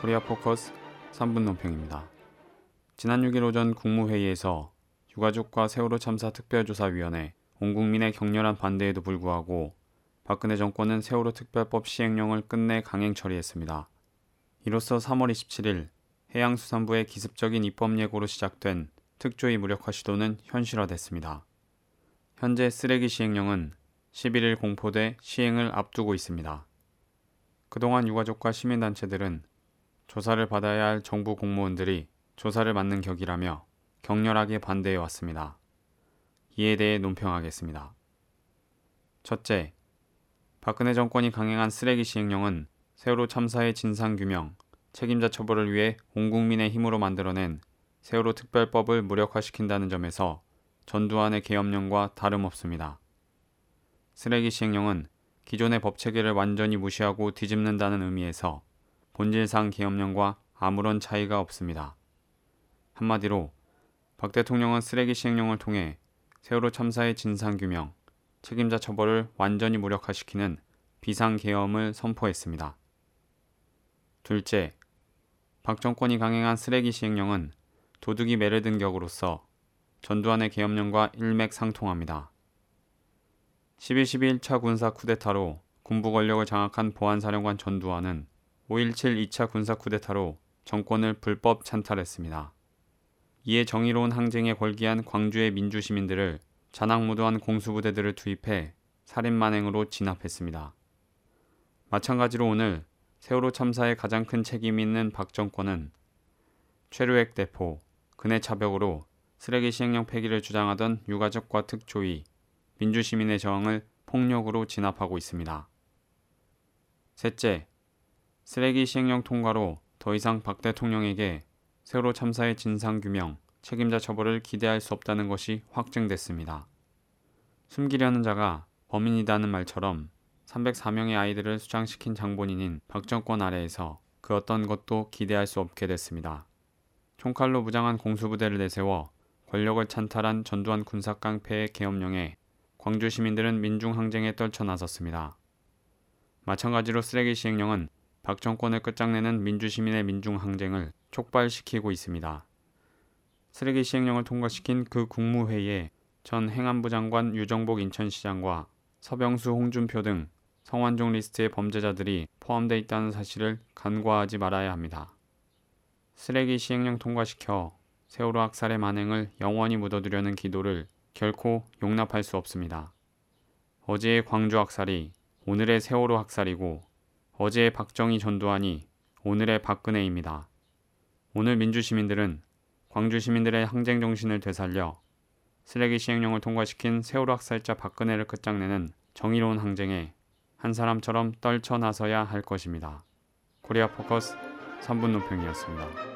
코리아 포커스 3분 논평입니다. 지난 6일 오전 국무회의에서 유가족과 세월호 참사 특별조사위원회 온 국민의 격렬한 반대에도 불구하고 박근혜 정권은 세월호 특별법 시행령을 끝내 강행 처리했습니다. 이로써 3월 27일 해양수산부의 기습적인 입법 예고로 시작된 특조위 무력화 시도는 현실화됐습니다. 현재 쓰레기 시행령은 11일 공포돼 시행을 앞두고 있습니다. 그동안 유가족과 시민단체들은 조사를 받아야 할 정부 공무원들이 조사를 맡는 격이라며 격렬하게 반대해 왔습니다. 이에 대해 논평하겠습니다. 첫째, 박근혜 정권이 강행한 쓰레기 시행령은 세월호 참사의 진상 규명, 책임자 처벌을 위해 온 국민의 힘으로 만들어낸 세월호 특별법을 무력화시킨다는 점에서 전두환의 계엄령과 다름없습니다. 쓰레기 시행령은 기존의 법 체계를 완전히 무시하고 뒤집는다는 의미에서 본질상 계엄령과 아무런 차이가 없습니다. 한마디로 박 대통령은 쓰레기 시행령을 통해 세월호 참사의 진상 규명, 책임자 처벌을 완전히 무력화시키는 비상 계엄을 선포했습니다. 둘째, 박 정권이 강행한 쓰레기 시행령은 도둑이 매를 든 격으로서 전두환의 계엄령과 일맥상통합니다. 11.12 1차 군사 쿠데타로 군부 권력을 장악한 보안사령관 전두환은 5.17 2차 군사 쿠데타로 정권을 불법 찬탈했습니다. 이에 정의로운 항쟁에 걸기한 광주의 민주시민들을 잔악무도한 공수부대들을 투입해 살인만행으로 진압했습니다. 마찬가지로 오늘 세월호 참사에 가장 큰 책임이 있는 박 정권은 최루액 대포, 근해 차벽으로 쓰레기 시행령 폐기를 주장하던 유가족과 특조위, 민주시민의 저항을 폭력으로 진압하고 있습니다. 셋째, 쓰레기 시행령 통과로 더 이상 박 대통령에게 세월호 참사의 진상 규명, 책임자 처벌을 기대할 수 없다는 것이 확증됐습니다. 숨기려는 자가 범인이다는 말처럼 304명의 아이들을 수장시킨 장본인인 박 정권 아래에서 그 어떤 것도 기대할 수 없게 됐습니다. 총칼로 무장한 공수부대를 내세워 권력을 찬탈한 전두환 군사 깡패의 계엄령에 광주 시민들은 민중항쟁에 떨쳐 나섰습니다. 마찬가지로 쓰레기 시행령은 박 정권을 끝장내는 민주시민의 민중항쟁을 촉발시키고 있습니다. 쓰레기 시행령을 통과시킨 그 국무회의에 전 행안부 장관 유정복 인천시장과 서병수 홍준표 등 성완종 리스트의 범죄자들이 포함되어 있다는 사실을 간과하지 말아야 합니다. 쓰레기 시행령 통과시켜 세월호 학살의 만행을 영원히 묻어두려는 기도를 결코 용납할 수 없습니다. 어제의 광주 학살이 오늘의 세월호 학살이고 어제의 박정희 전두환이 오늘의 박근혜입니다. 오늘 민주시민들은 광주 시민들의 항쟁 정신을 되살려 쓰레기 시행령을 통과시킨 세월호 학살자 박근혜를 끝장내는 정의로운 항쟁에 한 사람처럼 떨쳐 나서야 할 것입니다. 코리아 포커스 3분 논평이었습니다.